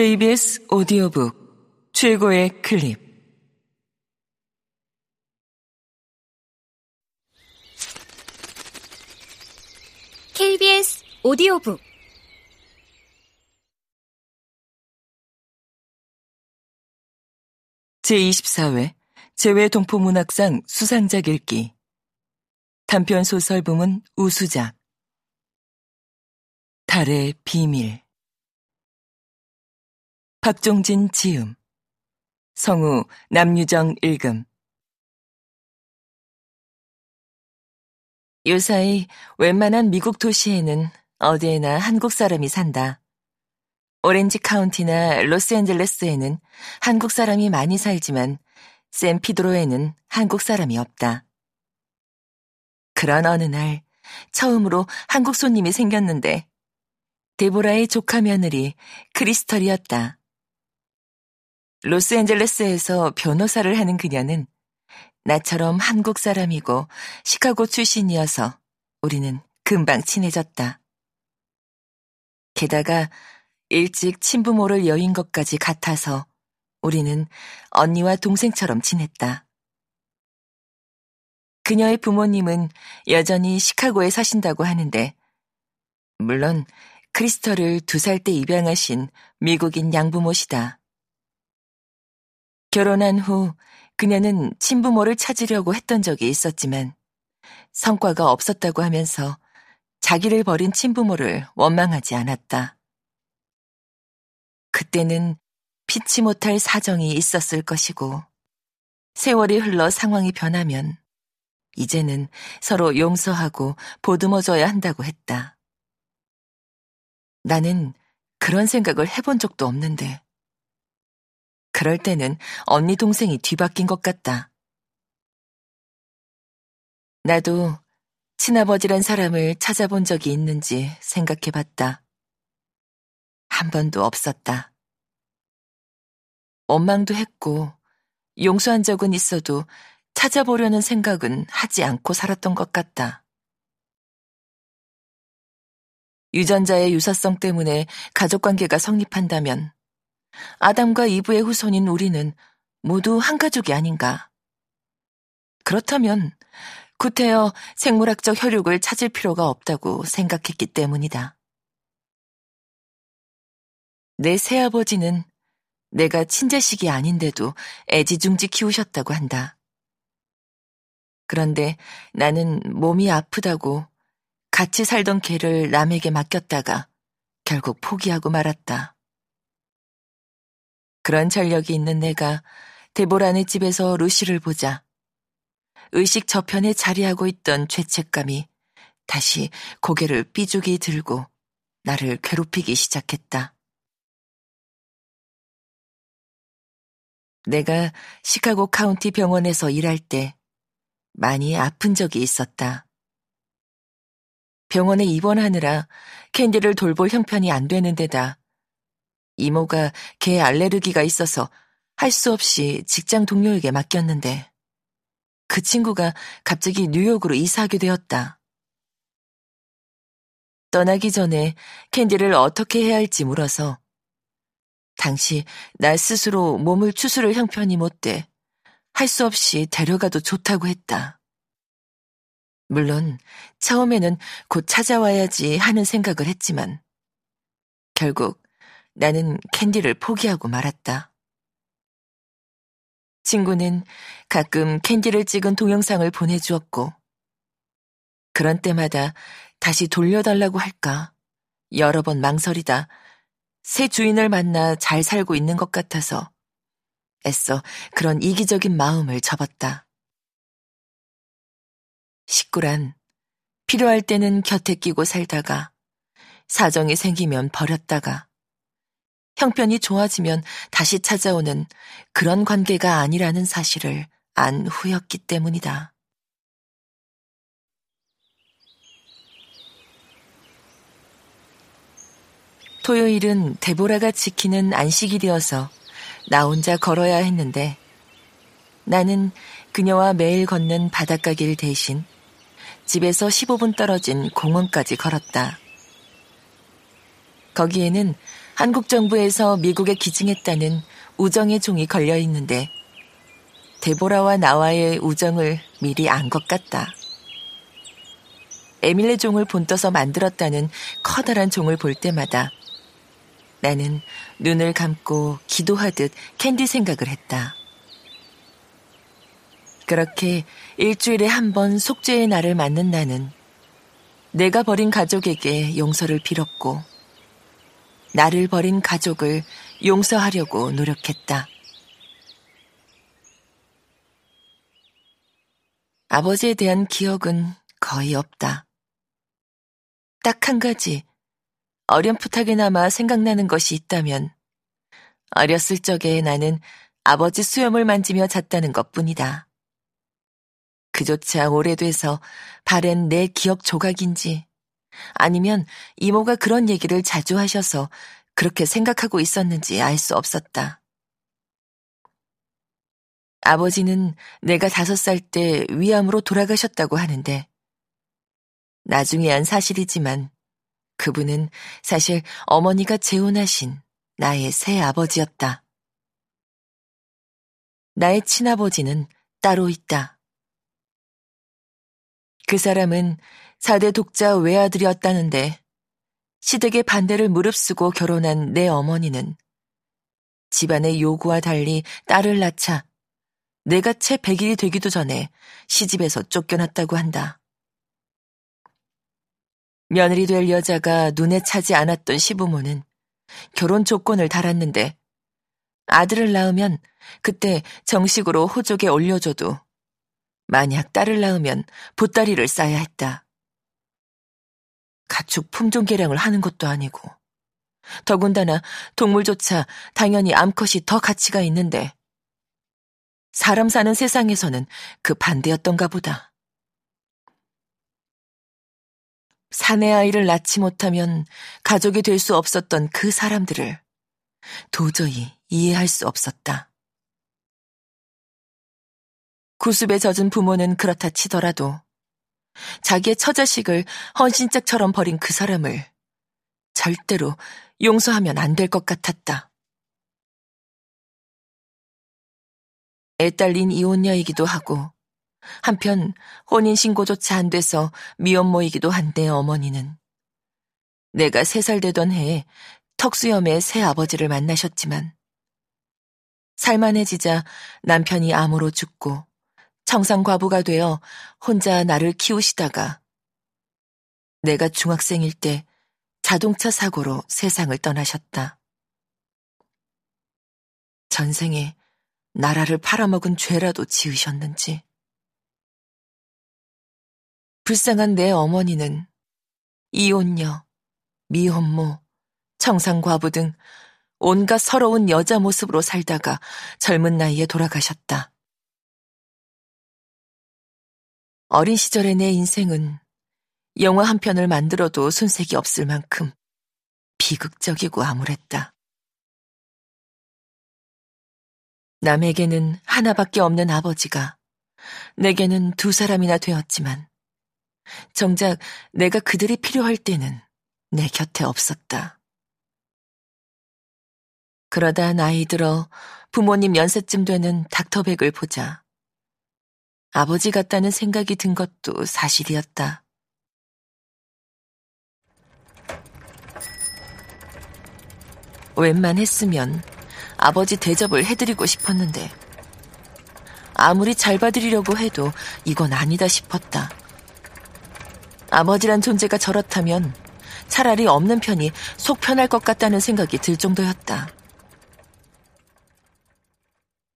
KBS 오디오북 최고의 클립. KBS 오디오북. 제24회 재외동포문학상 수상작 읽기. 단편소설 부문 우수작. 달의 비밀 박종진 지음 성우 남유정 읽음 요사이 웬만한 미국 도시에는 어디에나 한국 사람이 산다. 오렌지 카운티나 로스앤젤레스에는 한국 사람이 많이 살지만 샌피드로에는 한국 사람이 없다. 그런 어느 날 처음으로 한국 손님이 생겼는데 데보라의 조카 며느리 크리스털이었다. 로스앤젤레스에서 변호사를 하는 그녀는 나처럼 한국 사람이고 시카고 출신이어서 우리는 금방 친해졌다. 게다가 일찍 친부모를 여인 것까지 같아서 우리는 언니와 동생처럼 지냈다. 그녀의 부모님은 여전히 시카고에 사신다고 하는데, 물론 크리스터를 두 살 때 입양하신 미국인 양부모시다. 결혼한 후 그녀는 친부모를 찾으려고 했던 적이 있었지만 성과가 없었다고 하면서 자기를 버린 친부모를 원망하지 않았다. 그때는 피치 못할 사정이 있었을 것이고 세월이 흘러 상황이 변하면 이제는 서로 용서하고 보듬어줘야 한다고 했다. 나는 그런 생각을 해본 적도 없는데 그럴 때는 언니 동생이 뒤바뀐 것 같다. 나도 친아버지란 사람을 찾아본 적이 있는지 생각해 봤다. 한 번도 없었다. 원망도 했고, 용서한 적은 있어도 찾아보려는 생각은 하지 않고 살았던 것 같다. 유전자의 유사성 때문에 가족 관계가 성립한다면 아담과 이브의 후손인 우리는 모두 한 가족이 아닌가. 그렇다면 구태여 생물학적 혈육을 찾을 필요가 없다고 생각했기 때문이다. 내 새아버지는 내가 친자식이 아닌데도 애지중지 키우셨다고 한다. 그런데 나는 몸이 아프다고 같이 살던 개를 남에게 맡겼다가 결국 포기하고 말았다. 그런 전력이 있는 내가 데보라네 집에서 루시를 보자 의식 저편에 자리하고 있던 죄책감이 다시 고개를 삐죽이 들고 나를 괴롭히기 시작했다. 내가 시카고 카운티 병원에서 일할 때 많이 아픈 적이 있었다. 병원에 입원하느라 캔디를 돌볼 형편이 안 되는 데다 이모가 개 알레르기가 있어서 할 수 없이 직장 동료에게 맡겼는데 그 친구가 갑자기 뉴욕으로 이사하게 되었다. 떠나기 전에 캔디를 어떻게 해야 할지 물어서 당시 나 스스로 몸을 추스를 형편이 못돼 할 수 없이 데려가도 좋다고 했다. 물론 처음에는 곧 찾아와야지 하는 생각을 했지만 결국 나는 캔디를 포기하고 말았다. 친구는 가끔 캔디를 찍은 동영상을 보내주었고, 그런 때마다 다시 돌려달라고 할까 여러 번 망설이다 새 주인을 만나 잘 살고 있는 것 같아서 애써 그런 이기적인 마음을 접었다. 식구란 필요할 때는 곁에 끼고 살다가 사정이 생기면 버렸다가 형편이 좋아지면 다시 찾아오는 그런 관계가 아니라는 사실을 안 후였기 때문이다. 토요일은 데보라가 지키는 안식일이어서 나 혼자 걸어야 했는데 나는 그녀와 매일 걷는 바닷가 길 대신 집에서 15분 떨어진 공원까지 걸었다. 거기에는 한국 정부에서 미국에 기증했다는 우정의 종이 걸려 있는데 데보라와 나와의 우정을 미리 안 것 같다. 에밀레 종을 본떠서 만들었다는 커다란 종을 볼 때마다 나는 눈을 감고 기도하듯 캔디 생각을 했다. 그렇게 일주일에 한 번 속죄의 날을 맞는 나는 내가 버린 가족에게 용서를 빌었고 나를 버린 가족을 용서하려고 노력했다. 아버지에 대한 기억은 거의 없다. 딱 한 가지 어렴풋하게나마 생각나는 것이 있다면 어렸을 적에 나는 아버지 수염을 만지며 잤다는 것 뿐이다. 그조차 오래돼서 바른 내 기억 조각인지 아니면 이모가 그런 얘기를 자주 하셔서 그렇게 생각하고 있었는지 알 수 없었다. 아버지는 내가 다섯 살 때 위암으로 돌아가셨다고 하는데 나중에 한 사실이지만 그분은 사실 어머니가 재혼하신 나의 새 아버지였다. 나의 친아버지는 따로 있다. 그 사람은 사대 독자 외아들이었다는데 시댁의 반대를 무릅쓰고 결혼한 내 어머니는 집안의 요구와 달리 딸을 낳자 내가 채 100일이 되기도 전에 시집에서 쫓겨났다고 한다. 며느리 될 여자가 눈에 차지 않았던 시부모는 결혼 조건을 달았는데 아들을 낳으면 그때 정식으로 호족에 올려줘도 만약 딸을 낳으면 보따리를 싸야 했다. 가축 품종 개량을 하는 것도 아니고 더군다나 동물조차 당연히 암컷이 더 가치가 있는데 사람 사는 세상에서는 그 반대였던가 보다. 사내 아이를 낳지 못하면 가족이 될 수 없었던 그 사람들을 도저히 이해할 수 없었다. 구습에 젖은 부모는 그렇다 치더라도 자기의 처자식을 헌신짝처럼 버린 그 사람을 절대로 용서하면 안 될 것 같았다. 애딸린 이혼녀이기도 하고 한편 혼인신고조차 안 돼서 미혼모이기도 한데 어머니는 내가 세 살 되던 해에 턱수염의 새 아버지를 만나셨지만 살만해지자 남편이 암으로 죽고 청산과부가 되어 혼자 나를 키우시다가 내가 중학생일 때 자동차 사고로 세상을 떠나셨다. 전생에 나라를 팔아먹은 죄라도 지으셨는지. 불쌍한 내 어머니는 이혼녀, 미혼모, 청산과부 등 온갖 서러운 여자 모습으로 살다가 젊은 나이에 돌아가셨다. 어린 시절의 내 인생은 영화 한 편을 만들어도 손색이 없을 만큼 비극적이고 암울했다. 남에게는 하나밖에 없는 아버지가 내게는 두 사람이나 되었지만 정작 내가 그들이 필요할 때는 내 곁에 없었다. 그러다 나이 들어 부모님 연세쯤 되는 닥터백을 보자 아버지 같다는 생각이 든 것도 사실이었다. 웬만했으면 아버지 대접을 해드리고 싶었는데 아무리 잘 봐드리려고 해도 이건 아니다 싶었다. 아버지란 존재가 저렇다면 차라리 없는 편이 속 편할 것 같다는 생각이 들 정도였다.